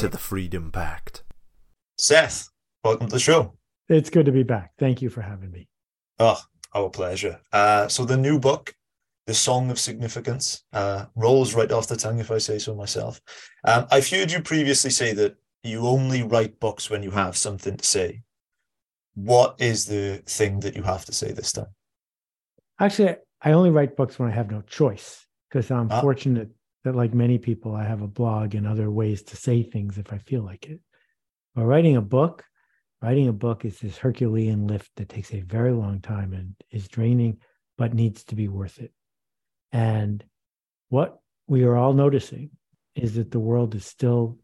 to the Freedom Pact. Seth, welcome to the show. It's good to be back. Thank you for having me. Oh, our pleasure. Uh, so the new book, The Song of Significance, uh, rolls right off the tongue, if I say so myself. Um, I've heard you previously say that you only write books when you have something to say. What is the thing that you have to say this time? Actually, I only write books when I have no choice because I'm ah. fortunate that, like many people, I have a blog and other ways to say things if I feel like it. But writing a book, writing a book is this Herculean lift that takes a very long time and is draining, but needs to be worth it. And what we are all noticing is that the world is still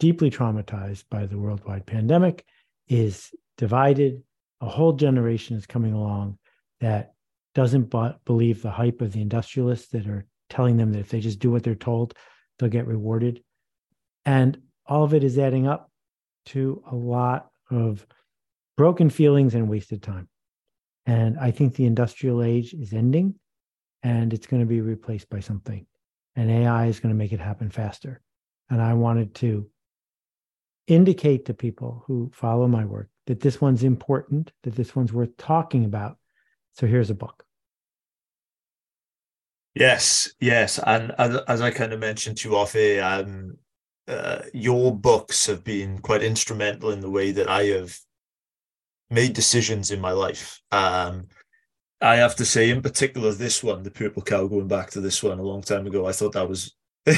deeply traumatized by the worldwide pandemic, is divided. A whole generation is coming along that doesn't b- believe the hype of the industrialists that are telling them that if they just do what they're told, they'll get rewarded. And all of it is adding up to a lot of broken feelings and wasted time. And I think the industrial age is ending and it's going to be replaced by something. And AI is going to make it happen faster. And I wanted to indicate to people who follow my work that this one's important, that this one's worth talking about. So here's a book. Yes, yes, and as, as I kind of mentioned to you off air, um, uh, your books have been quite instrumental in the way that I have made decisions in my life. Um, I have to say, in particular, this one, the Purple Cow, going back to this one a long time ago, I thought that was. I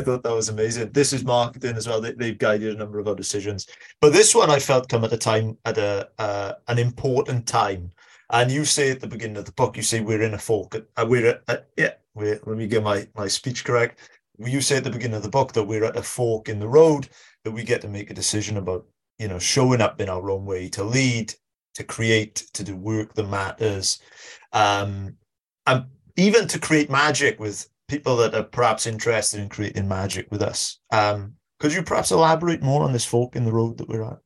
thought that was amazing. This is marketing as well. They, have guided a number of our decisions, but this one I felt come at a time at a uh, an important time and you say at the beginning of the book, you say we're in a fork. Uh, we're at, uh, yeah. We're, let me get my my speech correct. You say at the beginning of the book that we're at a fork in the road that we get to make a decision about. You know, showing up in our own way to lead, to create, to do work that matters, um, and even to create magic with people that are perhaps interested in creating magic with us. Um, could you perhaps elaborate more on this fork in the road that we're at?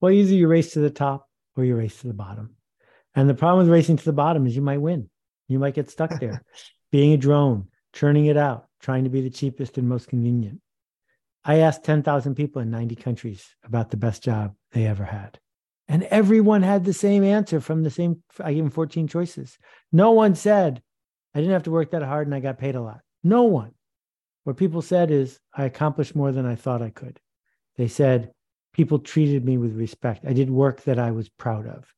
Well, either you race to the top or you race to the bottom. And the problem with racing to the bottom is you might win. You might get stuck there. Being a drone, churning it out, trying to be the cheapest and most convenient. I asked 10,000 people in 90 countries about the best job they ever had. And everyone had the same answer from the same, I gave them 14 choices. No one said, I didn't have to work that hard and I got paid a lot. No one. What people said is, I accomplished more than I thought I could. They said, people treated me with respect. I did work that I was proud of.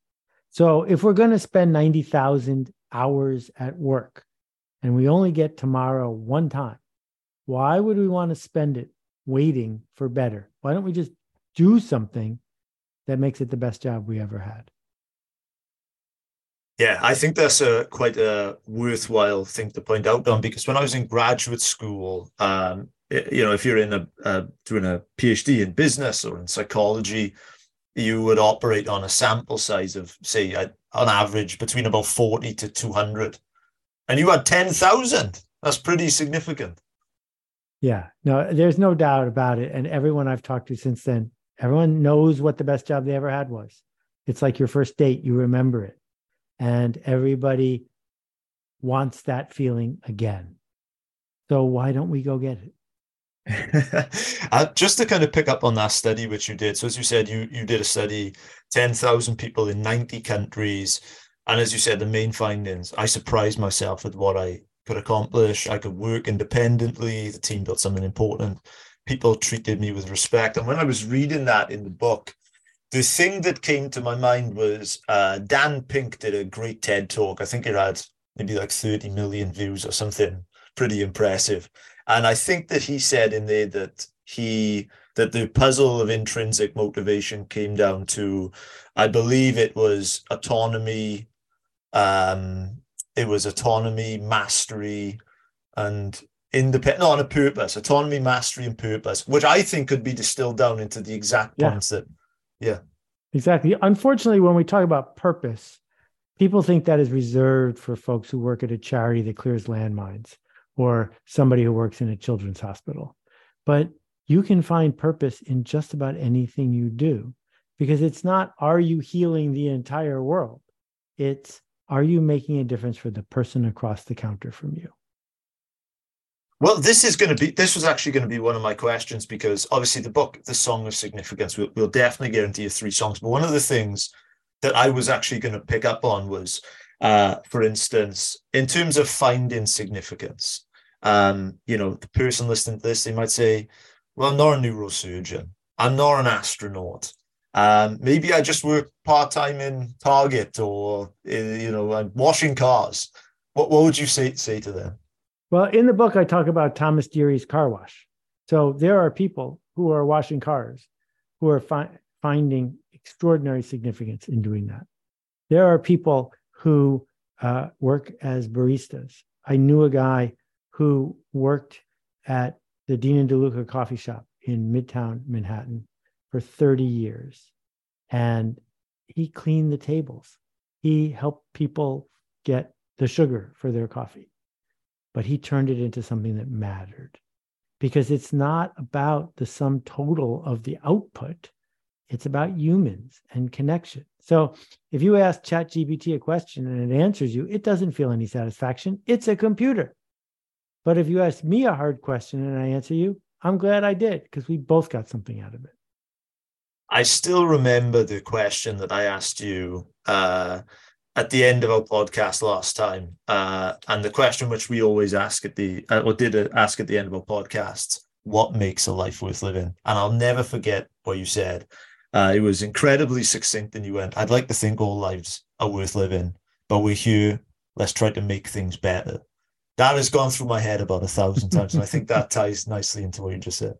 So if we're going to spend 90,000 hours at work and we only get tomorrow one time, why would we want to spend it waiting for better? Why don't we just do something that makes it the best job we ever had? Yeah, I think that's a quite a worthwhile thing to point out, Don, because when I was in graduate school, um, you know, if you're in a uh, doing a PhD in business or in psychology, you would operate on a sample size of, say, on average between about 40 to 200. And you had 10,000. That's pretty significant. Yeah, no, there's no doubt about it. And everyone I've talked to since then, everyone knows what the best job they ever had was. It's like your first date, you remember it. And everybody wants that feeling again. So why don't we go get it? uh, just to kind of pick up on that study which you did. So as you said, you you did a study, ten thousand people in ninety countries, and as you said, the main findings. I surprised myself with what I could accomplish. I could work independently. The team built something important. People treated me with respect. And when I was reading that in the book, the thing that came to my mind was uh, Dan Pink did a great TED talk. I think it had maybe like 30 million views or something pretty impressive. And I think that he said in there that he that the puzzle of intrinsic motivation came down to, I believe it was autonomy, um, it was autonomy, mastery, and independent on a purpose, autonomy, mastery, and purpose, which I think could be distilled down into the exact Yeah. points that, yeah. Exactly. Unfortunately, when we talk about purpose, people think that is reserved for folks who work at a charity that clears landmines or somebody who works in a children's hospital. But you can find purpose in just about anything you do because it's not, are you healing the entire world? It's, are you making a difference for the person across the counter from you? Well, this is going to be, this was actually going to be one of my questions because obviously the book, The Song of Significance, we'll, we'll definitely get into your three songs. But one of the things that I was actually going to pick up on was, uh, for instance, in terms of finding significance, um, you know, the person listening to this, they might say, well, I'm not a neurosurgeon. I'm not an astronaut. Um, maybe I just work part time in Target or, uh, you know, I'm washing cars. What, what would you say, say to them? Well, in the book, I talk about Thomas Deary's car wash. So there are people who are washing cars who are fi- finding extraordinary significance in doing that. There are people who uh, work as baristas. I knew a guy who worked at the Dean and DeLuca coffee shop in Midtown Manhattan for 30 years. And he cleaned the tables. He helped people get the sugar for their coffee. But he turned it into something that mattered. Because it's not about the sum total of the output. It's about humans and connection. So if you ask ChatGPT a question and it answers you it doesn't feel any satisfaction. It's a computer but if you ask me a hard question and i answer you i'm glad i did because we both got something out of it I still remember the question that I asked you uh, at the end of our podcast last time, uh, and the question which we always ask at the uh, or did ask at the end of our podcast: "What makes a life worth living?" And I'll never forget what you said. Uh, it was incredibly succinct, and you went, "I'd like to think all lives are worth living, but we're here. Let's try to make things better." That has gone through my head about a thousand times, and I think that ties nicely into what you just said.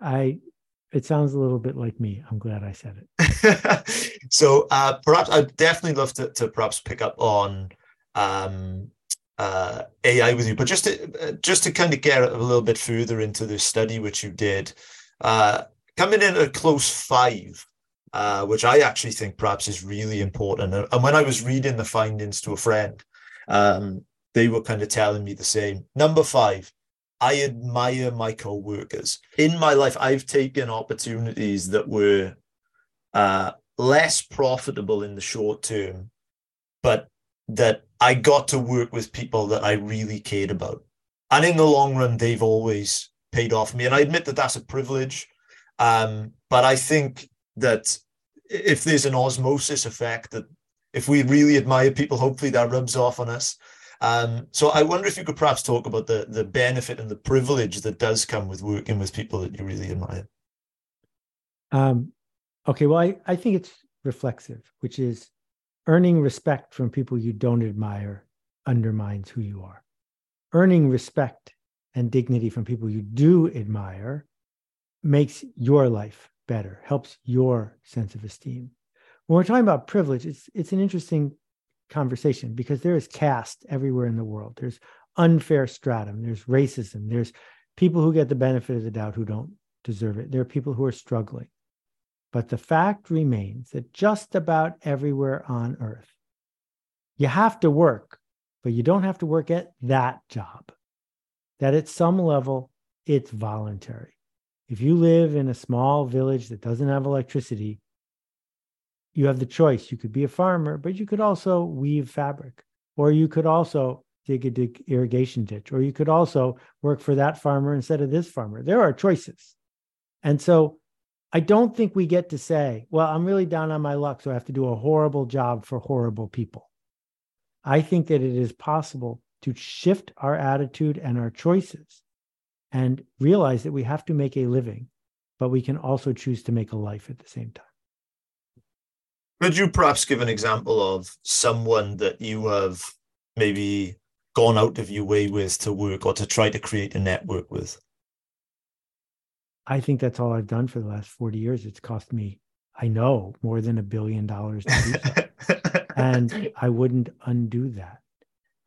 i it sounds a little bit like me i'm glad i said it so uh, perhaps I'd definitely love to, to perhaps pick up on um, uh, AI with you, but just to, uh, just to kind of get a little bit further into the study which you did, uh, coming in at close five, uh, which I actually think perhaps is really important. And when I was reading the findings to a friend, um, they were kind of telling me the same. Number five, I admire my co-workers. In my life, I've taken opportunities that were uh, less profitable in the short term, but that I got to work with people that I really cared about. And in the long run, they've always paid off me. And I admit that that's a privilege. Um, but I think that if there's an osmosis effect, that if we really admire people, hopefully that rubs off on us. Um, so I wonder if you could perhaps talk about the the benefit and the privilege that does come with working with people that you really admire. Um, okay, well, I, I think it's reflexive, which is earning respect from people you don't admire undermines who you are. Earning respect and dignity from people you do admire makes your life better, helps your sense of esteem. When we're talking about privilege, it's it's an interesting conversation because there is caste everywhere in the world. There's unfair stratum, there's racism, there's people who get the benefit of the doubt who don't deserve it. There are people who are struggling. But the fact remains that just about everywhere on earth, you have to work, but you don't have to work at that job. That at some level, it's voluntary. If you live in a small village that doesn't have electricity, you have the choice. You could be a farmer, but you could also weave fabric, or you could also dig a dig irrigation ditch, or you could also work for that farmer instead of this farmer. There are choices. And so I don't think we get to say, well, I'm really down on my luck, so I have to do a horrible job for horrible people. I think that it is possible to shift our attitude and our choices and realize that we have to make a living, but we can also choose to make a life at the same time. Could you perhaps give an example of someone that you have maybe gone out of your way with to work or to try to create a network with? I think that's all I've done for the last 40 years. It's cost me, I know, more than a billion dollars to do so. and I wouldn't undo that.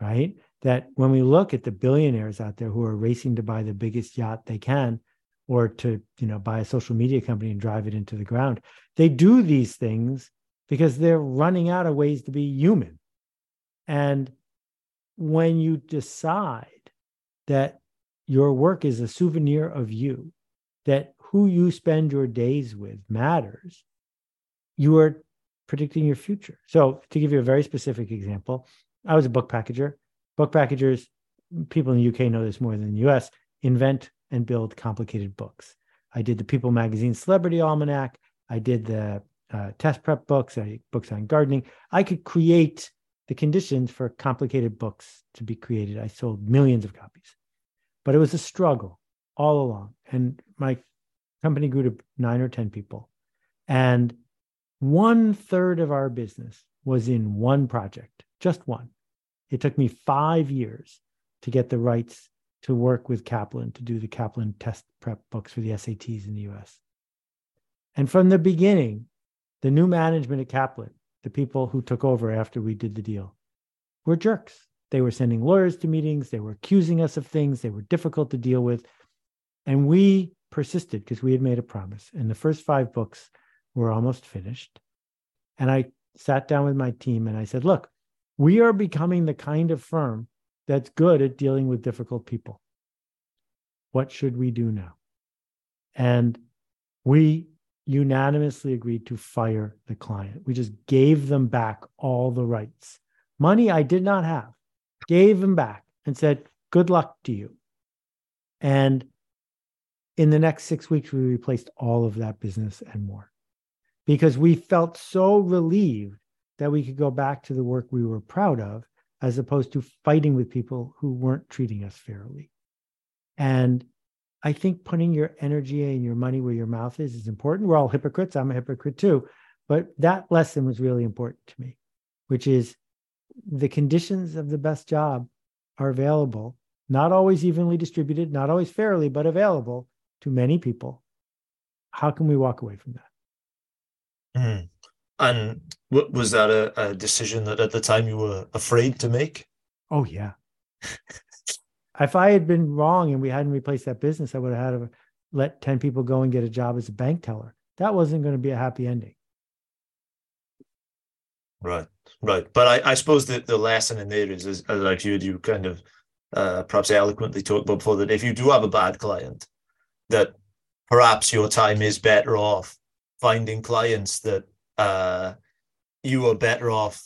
Right. that when we look at the billionaires out there who are racing to buy the biggest yacht they can or to you know buy a social media company and drive it into the ground they do these things because they're running out of ways to be human and when you decide that your work is a souvenir of you that who you spend your days with matters you are predicting your future so to give you a very specific example i was a book packager book packagers people in the uk know this more than the us invent and build complicated books. I did the People Magazine Celebrity Almanac. I did the uh, test prep books, I, books on gardening. I could create the conditions for complicated books to be created. I sold millions of copies, but it was a struggle all along. And my company grew to nine or 10 people. And one third of our business was in one project, just one. It took me five years to get the rights to work with Kaplan to do the Kaplan test prep books for the SATs in the US. And from the beginning, the new management at Kaplan, the people who took over after we did the deal, were jerks. They were sending lawyers to meetings, they were accusing us of things, they were difficult to deal with. And we persisted because we had made a promise. And the first five books were almost finished. And I sat down with my team and I said, look, we are becoming the kind of firm that's good at dealing with difficult people. What should we do now? And we unanimously agreed to fire the client. We just gave them back all the rights. Money I did not have, gave them back and said, Good luck to you. And in the next six weeks, we replaced all of that business and more because we felt so relieved that we could go back to the work we were proud of as opposed to fighting with people who weren't treating us fairly. And I think putting your energy and your money where your mouth is is important. We're all hypocrites. I'm a hypocrite too. But that lesson was really important to me, which is the conditions of the best job are available, not always evenly distributed, not always fairly, but available to many people. How can we walk away from that? Mm. And was that a, a decision that at the time you were afraid to make? Oh yeah. if I had been wrong and we hadn't replaced that business, I would have had to let 10 people go and get a job as a bank teller. That wasn't going to be a happy ending. Right, right. But I, I suppose that the lesson in there is, is like you, you kind of uh, perhaps eloquently talked about before, that if you do have a bad client, that perhaps your time is better off finding clients that uh, you are better off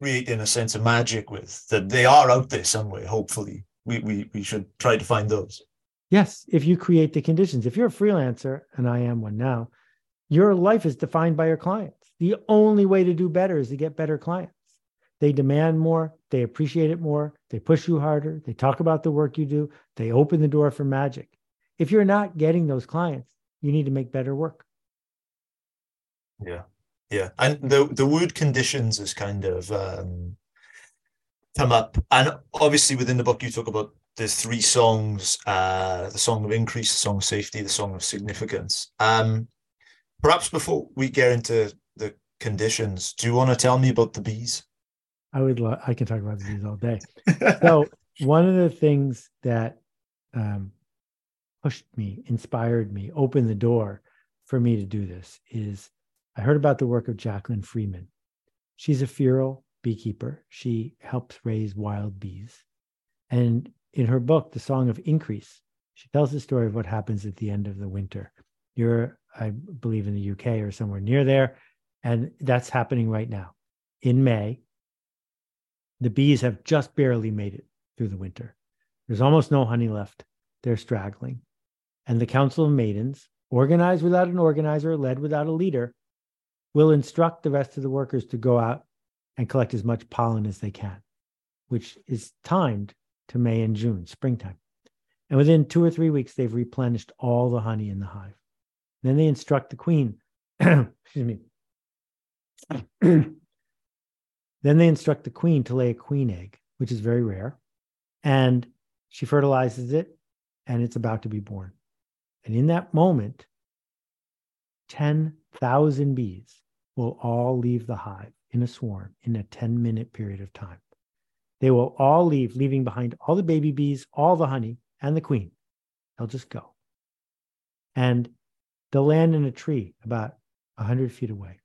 creating a sense of magic with that they are out there somewhere hopefully we, we we should try to find those. Yes if you create the conditions. If you're a freelancer and i am one now your life is defined by your clients. The only way to do better is to get better clients. They demand more they appreciate it more they push you harder they talk about the work you do they open the door for magic. If you're not getting those clients you need to make better work. Yeah yeah. And the the word conditions is kind of um come up. And obviously within the book you talk about the three songs uh the song of increase the song of safety the song of significance. Um perhaps before we get into the conditions do you want to tell me about the bees? I would love i can talk about the bees all day. So one of the things that um pushed me inspired me opened the door for me to do this is I heard about the work of Jacqueline Freeman. She's a feral beekeeper. She helps raise wild bees. And in her book, The Song of Increase, she tells the story of what happens at the end of the winter. You're, I believe, in the UK or somewhere near there. And that's happening right now. In May, the bees have just barely made it through the winter. There's almost no honey left. They're straggling. And the Council of Maidens, organized without an organizer, led without a leader, will instruct the rest of the workers to go out and collect as much pollen as they can, which is timed to May and June, springtime. And within two or three weeks, they've replenished all the honey in the hive. Then they instruct the queen, excuse me. then they instruct the queen to lay a queen egg, which is very rare. And she fertilizes it, and it's about to be born. And in that moment, 10,000 bees will all leave the hive in a swarm in a 10 minute period of time. They will all leave, leaving behind all the baby bees, all the honey, and the queen. They'll just go. And they'll land in a tree about 100 feet away.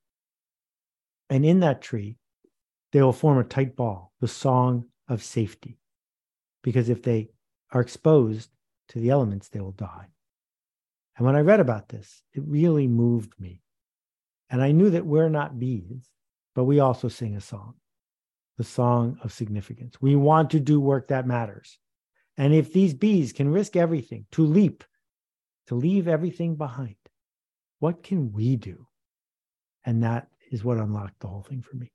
And in that tree, they will form a tight ball, the song of safety. Because if they are exposed to the elements, they will die. And when I read about this, it really moved me. And I knew that we're not bees, but we also sing a song, the song of significance. We want to do work that matters. And if these bees can risk everything to leap, to leave everything behind, what can we do? And that is what unlocked the whole thing for me.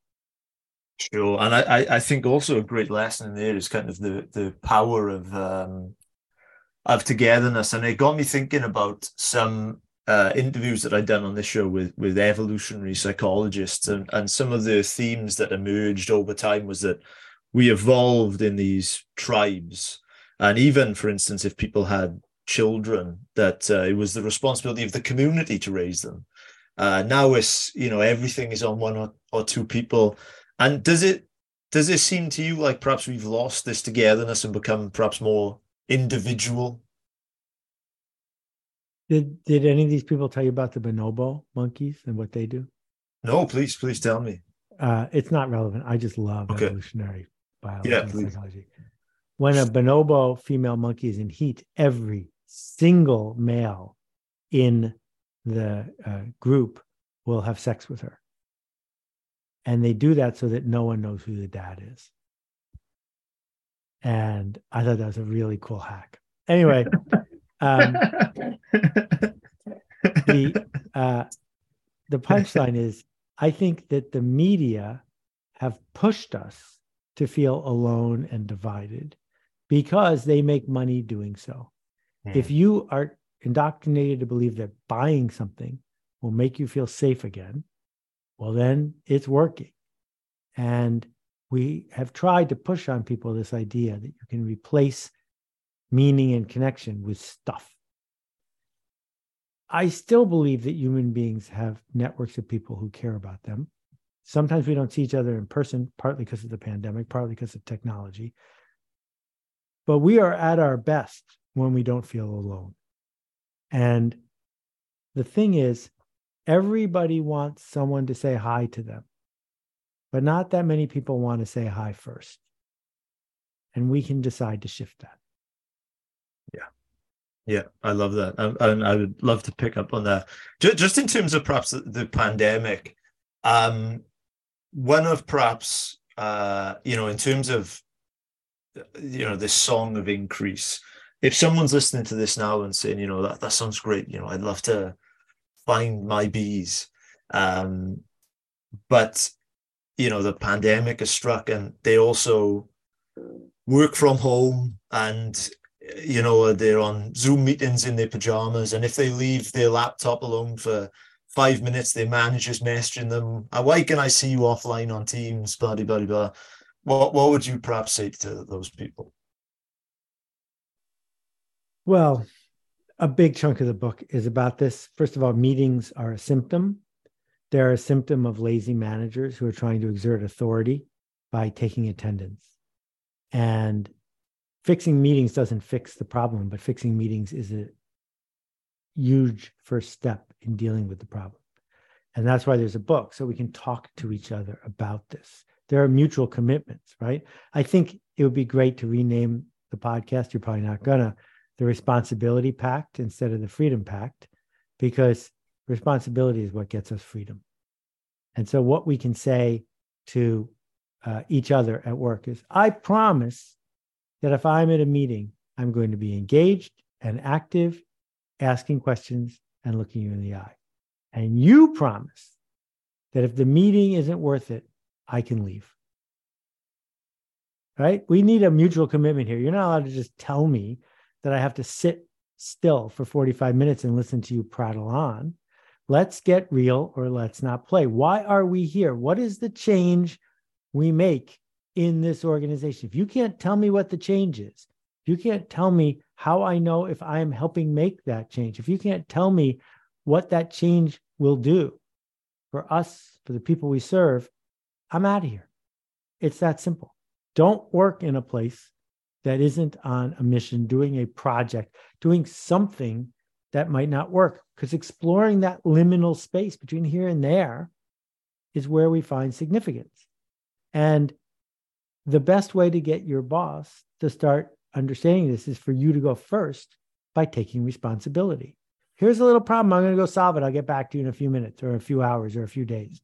Sure, and I, I think also a great lesson there is kind of the the power of um, of togetherness, and it got me thinking about some uh, interviews that I'd done on this show with with evolutionary psychologists, and and some of the themes that emerged over time was that we evolved in these tribes, and even for instance, if people had children, that uh, it was the responsibility of the community to raise them. Uh, now it's you know everything is on one or, or two people and does it does it seem to you like perhaps we've lost this togetherness and become perhaps more individual? Did did any of these people tell you about the bonobo monkeys and what they do? No, please, please tell me. Uh, it's not relevant. I just love Okay. evolutionary biology Yeah, and please. psychology. When a bonobo female monkey is in heat, every single male in the uh, group will have sex with her. And they do that so that no one knows who the dad is. And I thought that was a really cool hack. Anyway, um, the uh, the punchline is I think that the media have pushed us to feel alone and divided because they make money doing so. If you are indoctrinated to believe that buying something will make you feel safe again, well, then it's working. And we have tried to push on people this idea that you can replace meaning and connection with stuff. I still believe that human beings have networks of people who care about them. Sometimes we don't see each other in person, partly because of the pandemic, partly because of technology. But we are at our best when we don't feel alone. And the thing is, everybody wants someone to say hi to them, but not that many people want to say hi first. And we can decide to shift that. Yeah, I love that, and, I would love to pick up on that. Just, just in terms of perhaps the, the pandemic, um, one of perhaps uh, you know, in terms of you know this song of increase. If someone's listening to this now and saying, you know, that that sounds great, you know, I'd love to find my bees, um, but you know, the pandemic has struck, and they also work from home and you know they're on zoom meetings in their pajamas and if they leave their laptop alone for five minutes their manager's messaging them "Uh, why can i see you offline on teams blah blah blah blah what what would you perhaps say to those people Well, a big chunk of the book is about this. First of all, meetings are a symptom. They're a symptom of lazy managers who are trying to exert authority by taking attendance. And fixing meetings doesn't fix the problem, but fixing meetings is a huge first step in dealing with the problem. And that's why there's a book, so we can talk to each other about this. There are mutual commitments, right? I think it would be great to rename the podcast. You're probably not gonna the Responsibility Pact instead of the Freedom Pact, because responsibility is what gets us freedom. And so, what we can say to uh, each other at work is, I promise that if I'm at a meeting, I'm going to be engaged and active, asking questions and looking you in the eye. And you promise that if the meeting isn't worth it, I can leave. Right? We need a mutual commitment here. You're not allowed to just tell me that I have to sit still for 45 minutes and listen to you prattle on. Let's get real or let's not play. Why are we here? What is the change we make in this organization? If you can't tell me what the change is, if you can't tell me how I know if I'm helping make that change, if you can't tell me what that change will do for us, for the people we serve, I'm out of here. It's that simple. Don't work in a place that isn't on a mission, doing a project, doing something that might not work. Because exploring that liminal space between here and there is where we find significance. And the best way to get your boss to start understanding this is for you to go first by taking responsibility. Here's a little problem. I'm going to go solve it. I'll get back to you in a few minutes or a few hours or a few days.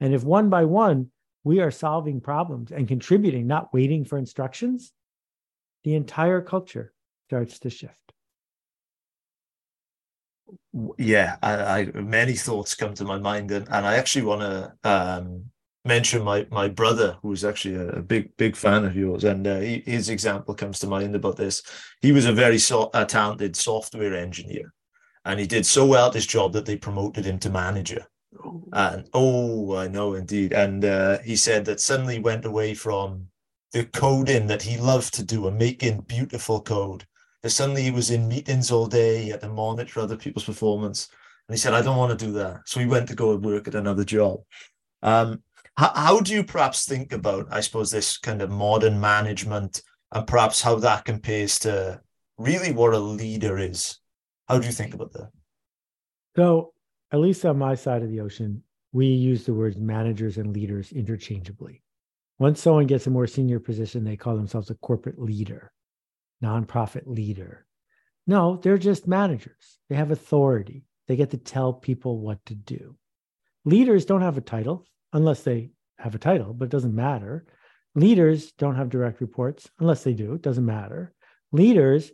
And if one by one we are solving problems and contributing, not waiting for instructions, the entire culture starts to shift. Yeah, I, I many thoughts come to my mind, and, and I actually want to um, mention my my brother, who's actually a, big big fan of yours, and uh, he, his example comes to mind about this. He was a very so, a talented software engineer, and he did so well at his job that they promoted him to manager. And oh, I know indeed. And uh, he said that suddenly went away from the coding that he loved to do and making beautiful code. That suddenly he was in meetings all day, he had to monitor other people's performance. And he said, I don't want to do that. So he went to go and work at another job. Um, how, how do you perhaps think about, I suppose, this kind of modern management and perhaps how that compares to really what a leader is? How do you think about that? So at least on my side of the ocean, we use the words managers and leaders interchangeably. Once someone gets a more senior position, they call themselves a corporate leader, nonprofit leader. No, they're just managers. They have authority. They get to tell people what to do. Leaders don't have a title unless they have a title, but it doesn't matter. Leaders don't have direct reports unless they do, it doesn't matter. Leaders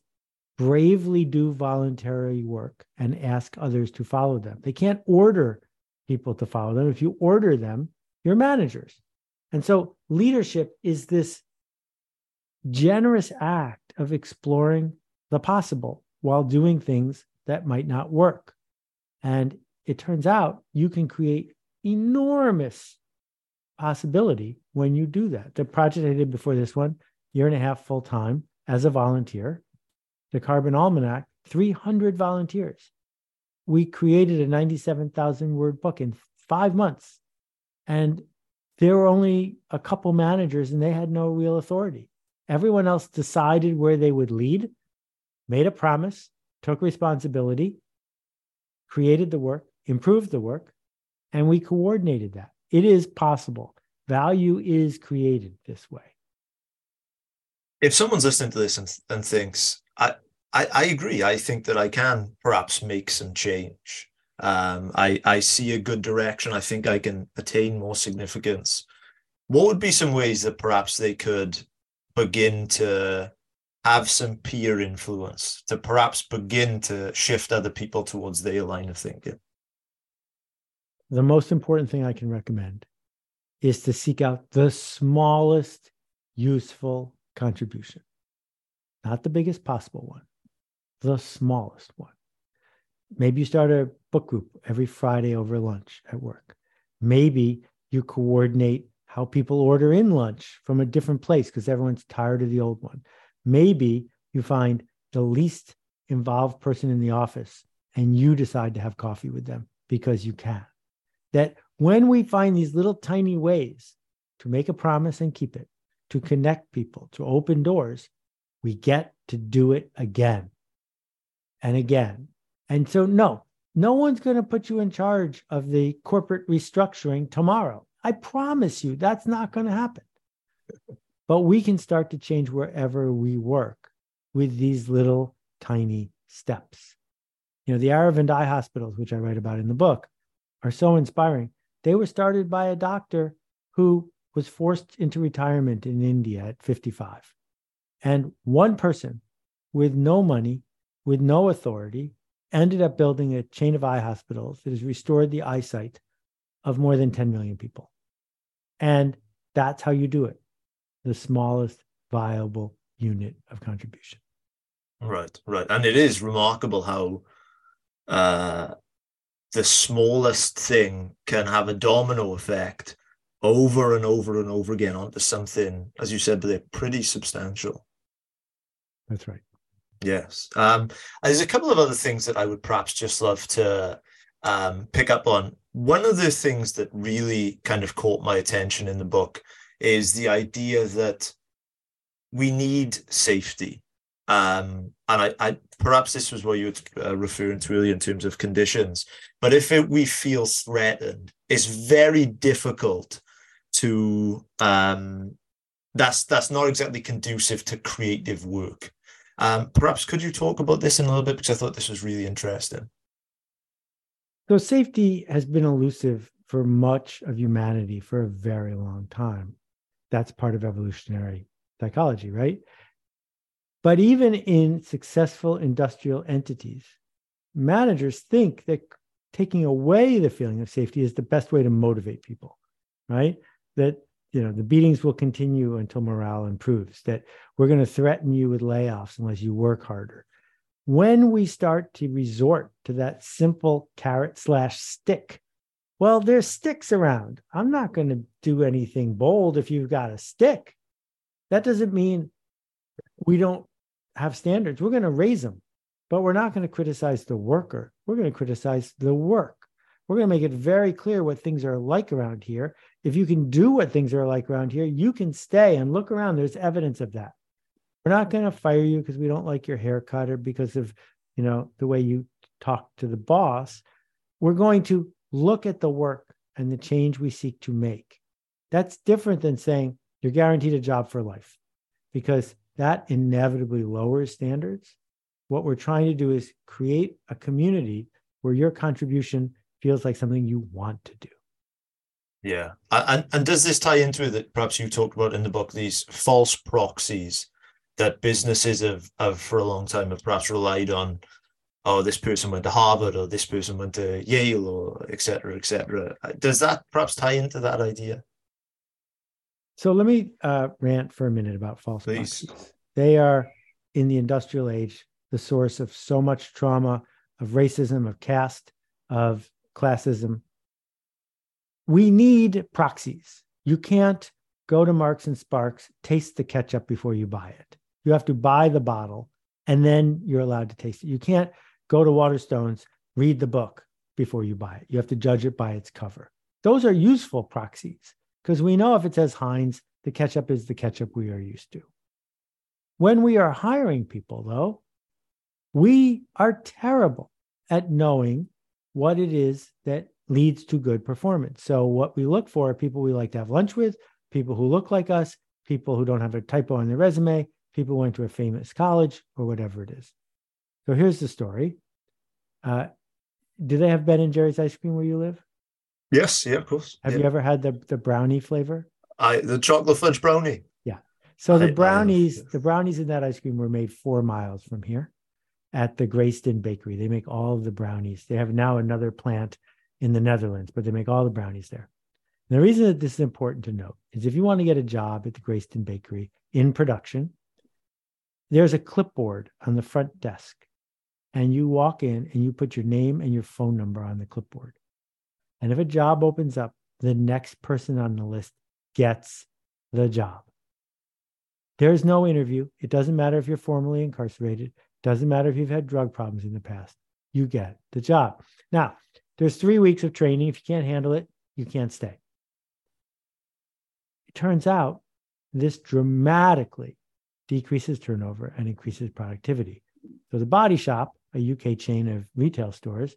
bravely do voluntary work and ask others to follow them. They can't order people to follow them. If you order them, you're managers. And so leadership is this generous act of exploring the possible while doing things that might not work. And it turns out you can create enormous possibility when you do that. The project I did before this one, year and a half full time as a volunteer, the Carbon Almanac, 300 volunteers. We created a 97,000 word book in five months. And there were only a couple managers and they had no real authority. Everyone else decided where they would lead, made a promise, took responsibility, created the work, improved the work, and we coordinated that. It is possible. Value is created this way. If someone's listening to this and, and thinks, I, I, I agree. I think that I can perhaps make some change. Um, I, I see a good direction. I think I can attain more significance. What would be some ways that perhaps they could begin to have some peer influence, to perhaps begin to shift other people towards their line of thinking? The most important thing I can recommend is to seek out the smallest useful contribution not the biggest possible one, the smallest one. Maybe you start a book group every Friday over lunch at work. Maybe you coordinate how people order in lunch from a different place because everyone's tired of the old one. Maybe you find the least involved person in the office and you decide to have coffee with them because you can. That when we find these little tiny ways to make a promise and keep it, to connect people, to open doors, we get to do it again and again. And so, no, no one's going to put you in charge of the corporate restructuring tomorrow. I promise you that's not going to happen. But we can start to change wherever we work with these little tiny steps. You know, the Aravind Eye hospitals, which I write about in the book, are so inspiring. They were started by a doctor who was forced into retirement in India at 55. And one person with no money, with no authority, ended up building a chain of eye hospitals that has restored the eyesight of more than 10 million people. And that's how you do it the smallest viable unit of contribution. Right, right. And it is remarkable how uh, the smallest thing can have a domino effect over and over and over again onto something, as you said, but they're pretty substantial. That's right. Yes. Um, there's a couple of other things that I would perhaps just love to um, pick up on. One of the things that really kind of caught my attention in the book is the idea that we need safety. Um, and I, I perhaps this was what you were uh, referring to earlier in terms of conditions. But if it, we feel threatened, it's very difficult to um, that's that's not exactly conducive to creative work. Um, perhaps could you talk about this in a little bit because I thought this was really interesting. So safety has been elusive for much of humanity for a very long time. That's part of evolutionary psychology, right? But even in successful industrial entities, managers think that taking away the feeling of safety is the best way to motivate people, right? That you know the beatings will continue until morale improves that we're going to threaten you with layoffs unless you work harder. When we start to resort to that simple carrot slash stick well there's sticks around. I'm not going to do anything bold if you've got a stick. That doesn't mean we don't have standards we're going to raise them but we're not going to criticize the worker we're going to criticize the work we're going to make it very clear what things are like around here. If you can do what things are like around here, you can stay and look around. There's evidence of that. We're not going to fire you because we don't like your haircut or because of, you know, the way you talk to the boss. We're going to look at the work and the change we seek to make. That's different than saying you're guaranteed a job for life because that inevitably lowers standards. What we're trying to do is create a community where your contribution feels like something you want to do. Yeah. And, and does this tie into that perhaps you talked about in the book, these false proxies that businesses have, have for a long time have perhaps relied on? Oh, this person went to Harvard or this person went to Yale or et cetera, et cetera. Does that perhaps tie into that idea? So let me uh, rant for a minute about false Please. proxies. They are in the industrial age the source of so much trauma, of racism, of caste, of classism. We need proxies. You can't go to Marks and Sparks, taste the ketchup before you buy it. You have to buy the bottle and then you're allowed to taste it. You can't go to Waterstones, read the book before you buy it. You have to judge it by its cover. Those are useful proxies because we know if it says Heinz, the ketchup is the ketchup we are used to. When we are hiring people, though, we are terrible at knowing what it is that leads to good performance. So, what we look for are people we like to have lunch with, people who look like us, people who don't have a typo on their resume, people who went to a famous college, or whatever it is. So, here's the story. Uh, do they have Ben and Jerry's ice cream where you live? Yes, yeah, of course. Have yeah. you ever had the, the brownie flavor? I the chocolate fudge brownie. Yeah. So the brownies, the brownies in that ice cream were made four miles from here at the Greyston Bakery. They make all of the brownies. They have now another plant in the Netherlands, but they make all the brownies there. And the reason that this is important to note is if you want to get a job at the Greyston Bakery in production, there's a clipboard on the front desk. And you walk in and you put your name and your phone number on the clipboard. And if a job opens up, the next person on the list gets the job. There's no interview. It doesn't matter if you're formally incarcerated. Doesn't matter if you've had drug problems in the past, you get the job. Now, there's three weeks of training. If you can't handle it, you can't stay. It turns out this dramatically decreases turnover and increases productivity. So, the body shop, a UK chain of retail stores,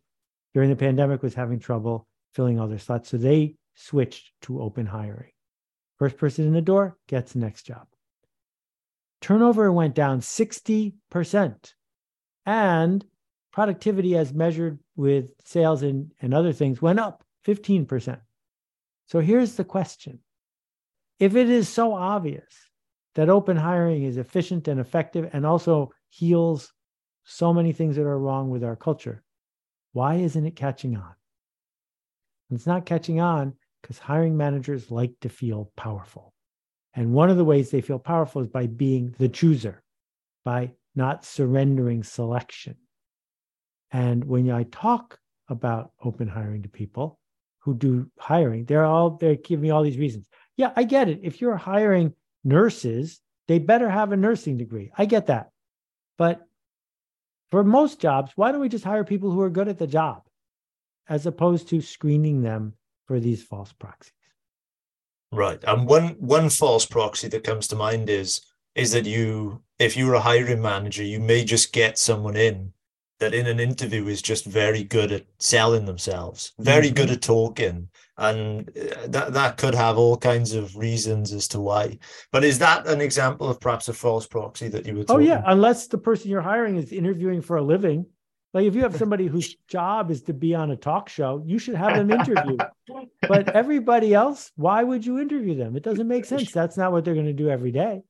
during the pandemic was having trouble filling all their slots. So, they switched to open hiring. First person in the door gets the next job turnover went down 60%. And productivity, as measured with sales and, and other things, went up 15%. So here's the question If it is so obvious that open hiring is efficient and effective and also heals so many things that are wrong with our culture, why isn't it catching on? It's not catching on because hiring managers like to feel powerful. And one of the ways they feel powerful is by being the chooser, by not surrendering selection. And when I talk about open hiring to people who do hiring, they're all they give me all these reasons. Yeah, I get it. If you're hiring nurses, they better have a nursing degree. I get that. But for most jobs, why don't we just hire people who are good at the job as opposed to screening them for these false proxies? Right. And one one false proxy that comes to mind is is that you, if you're a hiring manager, you may just get someone in that in an interview is just very good at selling themselves, very mm-hmm. good at talking, and uh, that that could have all kinds of reasons as to why. But is that an example of perhaps a false proxy that you would? Oh yeah, unless the person you're hiring is interviewing for a living. Like if you have somebody whose job is to be on a talk show, you should have them interview. but everybody else, why would you interview them? It doesn't make sense. That's not what they're going to do every day.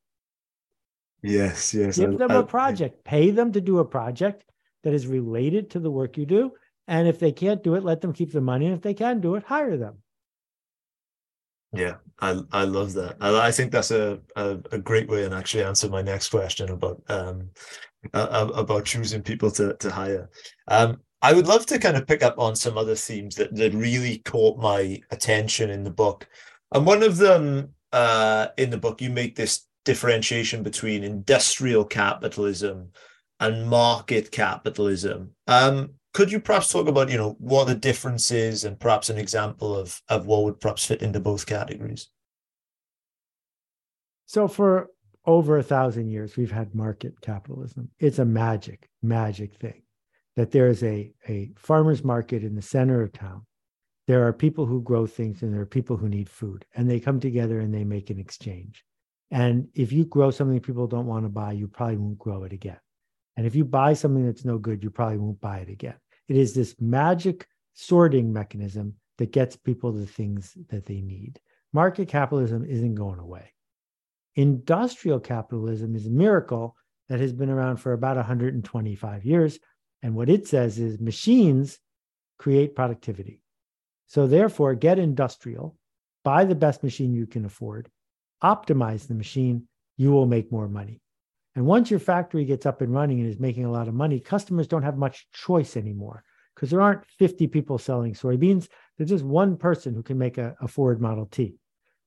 Yes, yes. Give them a project. Pay them to do a project that is related to the work you do. And if they can't do it, let them keep the money. And if they can do it, hire them. Yeah, I I love that. I, I think that's a, a, a great way and actually answer my next question about um uh, about choosing people to to hire. Um, I would love to kind of pick up on some other themes that that really caught my attention in the book, and one of them uh in the book you make this differentiation between industrial capitalism and market capitalism. Um, could you perhaps talk about, you know, what the difference is and perhaps an example of, of what would perhaps fit into both categories? So for over a thousand years, we've had market capitalism. It's a magic, magic thing that there is a, a farmer's market in the center of town. There are people who grow things and there are people who need food, and they come together and they make an exchange. And if you grow something people don't want to buy, you probably won't grow it again. And if you buy something that's no good, you probably won't buy it again. It is this magic sorting mechanism that gets people the things that they need. Market capitalism isn't going away. Industrial capitalism is a miracle that has been around for about 125 years. And what it says is machines create productivity. So, therefore, get industrial, buy the best machine you can afford, optimize the machine, you will make more money. And once your factory gets up and running and is making a lot of money, customers don't have much choice anymore because there aren't 50 people selling soybeans. There's just one person who can make a, a Ford Model T.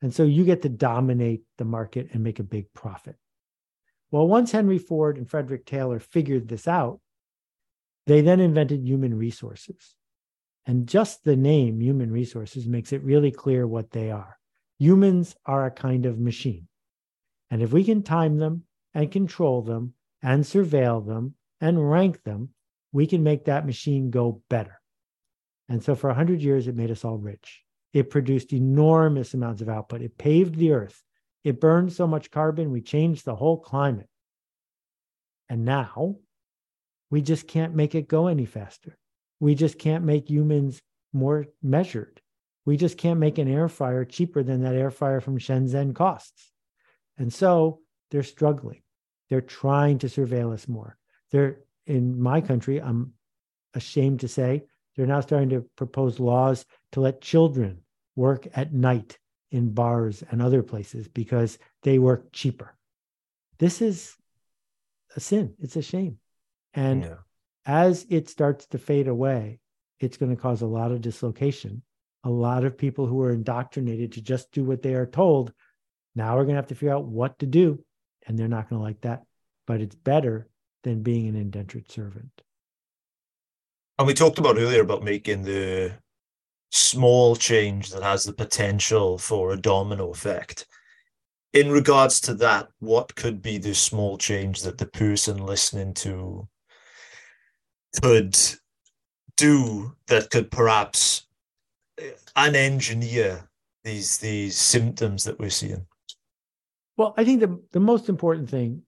And so you get to dominate the market and make a big profit. Well, once Henry Ford and Frederick Taylor figured this out, they then invented human resources. And just the name human resources makes it really clear what they are. Humans are a kind of machine. And if we can time them and control them and surveil them and rank them, we can make that machine go better. And so for 100 years, it made us all rich. It produced enormous amounts of output. It paved the earth. It burned so much carbon, we changed the whole climate. And now we just can't make it go any faster. We just can't make humans more measured. We just can't make an air fryer cheaper than that air fryer from Shenzhen costs. And so they're struggling. They're trying to surveil us more. They're in my country, I'm ashamed to say, they're now starting to propose laws to let children work at night in bars and other places because they work cheaper. This is a sin. It's a shame. And yeah. as it starts to fade away, it's going to cause a lot of dislocation. A lot of people who are indoctrinated to just do what they are told now are going to have to figure out what to do and they're not going to like that. But it's better than being an indentured servant. And we talked about earlier about making the small change that has the potential for a domino effect. In regards to that, what could be the small change that the person listening to could do that could perhaps uh, unengineer these these symptoms that we're seeing? Well, I think the, the most important thing,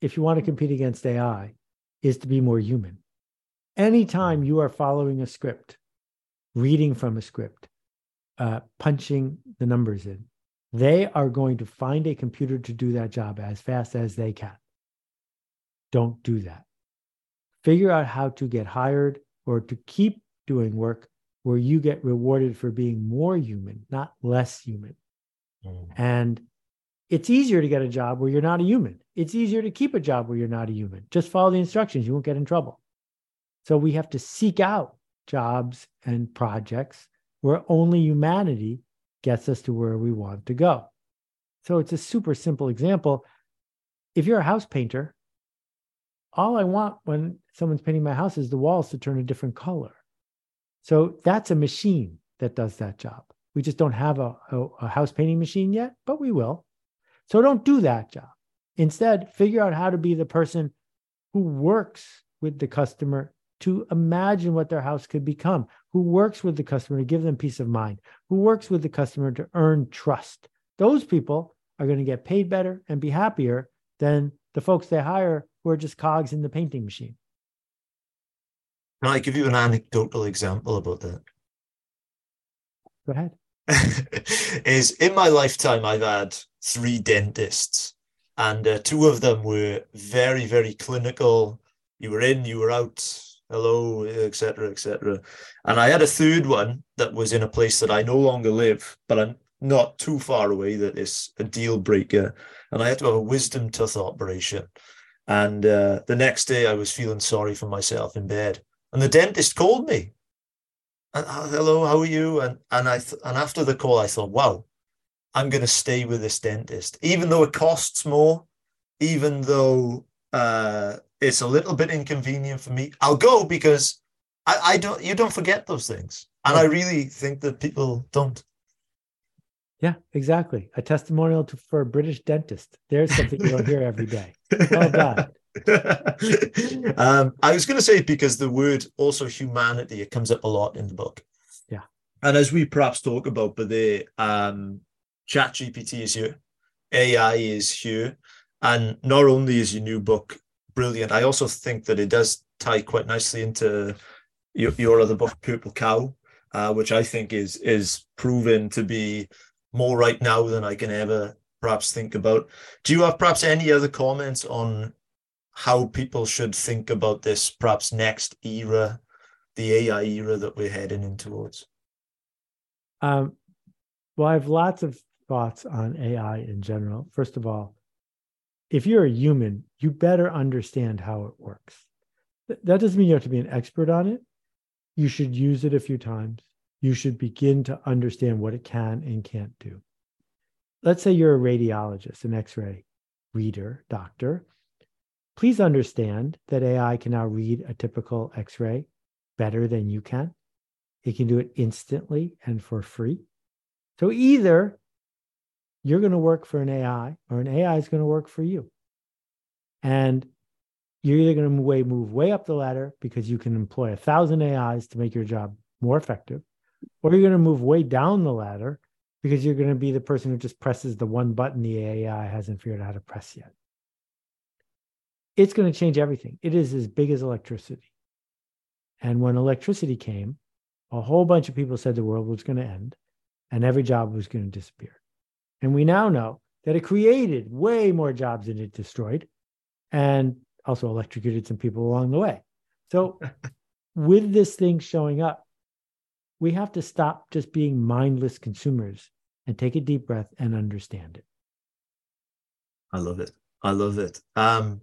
if you want to compete against AI, is to be more human. Anytime you are following a script, reading from a script, uh, punching the numbers in, they are going to find a computer to do that job as fast as they can. Don't do that. Figure out how to get hired or to keep doing work where you get rewarded for being more human, not less human. Mm. And it's easier to get a job where you're not a human. It's easier to keep a job where you're not a human. Just follow the instructions, you won't get in trouble. So we have to seek out jobs and projects where only humanity gets us to where we want to go. So it's a super simple example. If you're a house painter, all I want when someone's painting my house is the walls to turn a different color. So that's a machine that does that job. We just don't have a, a, a house painting machine yet, but we will. So don't do that job. Instead, figure out how to be the person who works with the customer to imagine what their house could become, who works with the customer to give them peace of mind, who works with the customer to earn trust. Those people are going to get paid better and be happier than the folks they hire who are just cogs in the painting machine. Can I give you an anecdotal example about that? Go ahead. is in my lifetime, I've had three dentists, and uh, two of them were very, very clinical. You were in, you were out, hello, etc., etc. And I had a third one that was in a place that I no longer live, but I'm not too far away that is a deal breaker. And I had to have a wisdom tooth operation. And uh, the next day, I was feeling sorry for myself in bed, and the dentist called me and, uh, hello, how are you? And and I th- and after the call, I thought, wow, I'm going to stay with this dentist, even though it costs more, even though uh, it's a little bit inconvenient for me. I'll go because I, I don't. You don't forget those things, and I really think that people don't. Yeah, exactly. A testimonial to, for a British dentist. There's something you don't hear every day. Well done. um, I was going to say because the word also humanity it comes up a lot in the book. Yeah, and as we perhaps talk about, but the um, Chat GPT is here, AI is here, and not only is your new book brilliant, I also think that it does tie quite nicely into your, your other book, Purple Cow, uh, which I think is is proven to be more right now than I can ever perhaps think about. Do you have perhaps any other comments on how people should think about this perhaps next era, the AI era that we're heading in towards? Um, well, I have lots of thoughts on AI in general. First of all, if you're a human, you better understand how it works. That doesn't mean you have to be an expert on it. You should use it a few times. You should begin to understand what it can and can't do. Let's say you're a radiologist, an x ray reader, doctor, Please understand that AI can now read a typical x ray better than you can. It can do it instantly and for free. So either you're going to work for an AI or an AI is going to work for you. And you're either going to way, move way up the ladder because you can employ a thousand AIs to make your job more effective, or you're going to move way down the ladder because you're going to be the person who just presses the one button the AI hasn't figured out how to press yet it's going to change everything. It is as big as electricity. And when electricity came, a whole bunch of people said the world was going to end and every job was going to disappear. And we now know that it created way more jobs than it destroyed and also electrocuted some people along the way. So, with this thing showing up, we have to stop just being mindless consumers and take a deep breath and understand it. I love it. I love it. Um,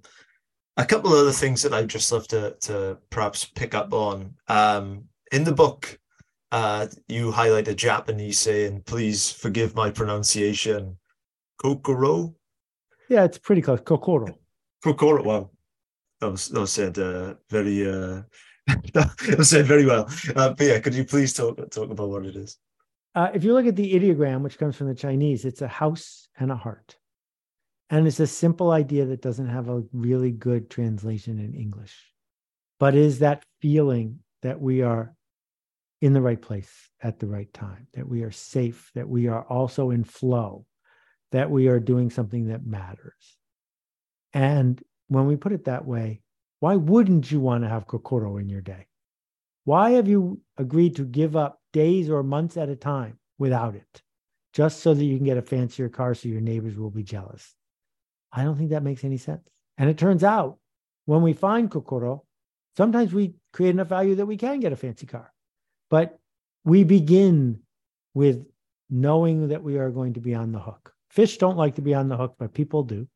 a couple of other things that I'd just love to to perhaps pick up on. Um, in the book, uh, you highlight a Japanese saying, "Please forgive my pronunciation." Kokoro. Yeah, it's pretty close. Kokoro. Kokoro. Wow, that was that was said uh, very. Uh, that was said very well. Uh, but yeah, could you please talk talk about what it is? Uh, if you look at the ideogram, which comes from the Chinese, it's a house and a heart. And it's a simple idea that doesn't have a really good translation in English, but is that feeling that we are in the right place at the right time, that we are safe, that we are also in flow, that we are doing something that matters. And when we put it that way, why wouldn't you want to have Kokoro in your day? Why have you agreed to give up days or months at a time without it, just so that you can get a fancier car so your neighbors will be jealous? I don't think that makes any sense. And it turns out when we find kokoro, sometimes we create enough value that we can get a fancy car. But we begin with knowing that we are going to be on the hook. Fish don't like to be on the hook, but people do.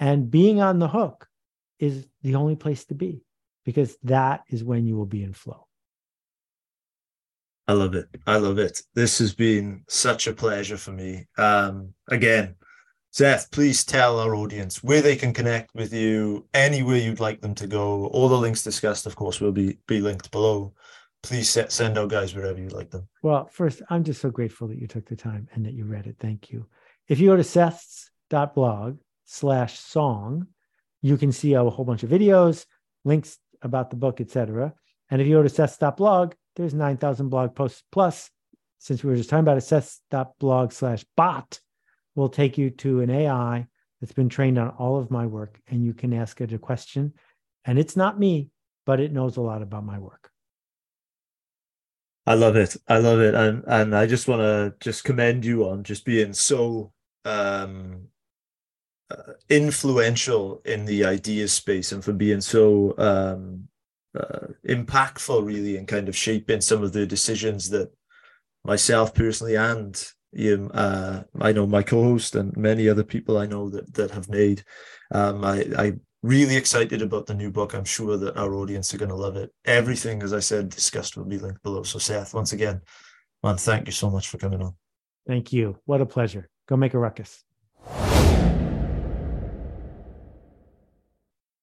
And being on the hook is the only place to be because that is when you will be in flow. I love it. I love it. This has been such a pleasure for me. Um, again, Seth, please tell our audience where they can connect with you, anywhere you'd like them to go. All the links discussed, of course, will be be linked below. Please send out guys wherever you'd like them. Well, first, I'm just so grateful that you took the time and that you read it. Thank you. If you go to Seth's.blog, slash song, you can see a whole bunch of videos, links about the book, etc. And if you go to Seth.blog, there's 9,000 blog posts plus. Since we were just talking about it, Seth.blog slash bot will take you to an AI that's been trained on all of my work, and you can ask it a question. And it's not me, but it knows a lot about my work. I love it. I love it. And and I just want to just commend you on just being so um uh, influential in the idea space and for being so um uh, impactful really in kind of shaping some of the decisions that myself personally and you uh, I know my co-host and many other people I know that that have made um I I really excited about the new book. I'm sure that our audience are going to love it. Everything, as I said, discussed will be linked below. So, Seth, once again, man, thank you so much for coming on. Thank you. What a pleasure. Go make a ruckus.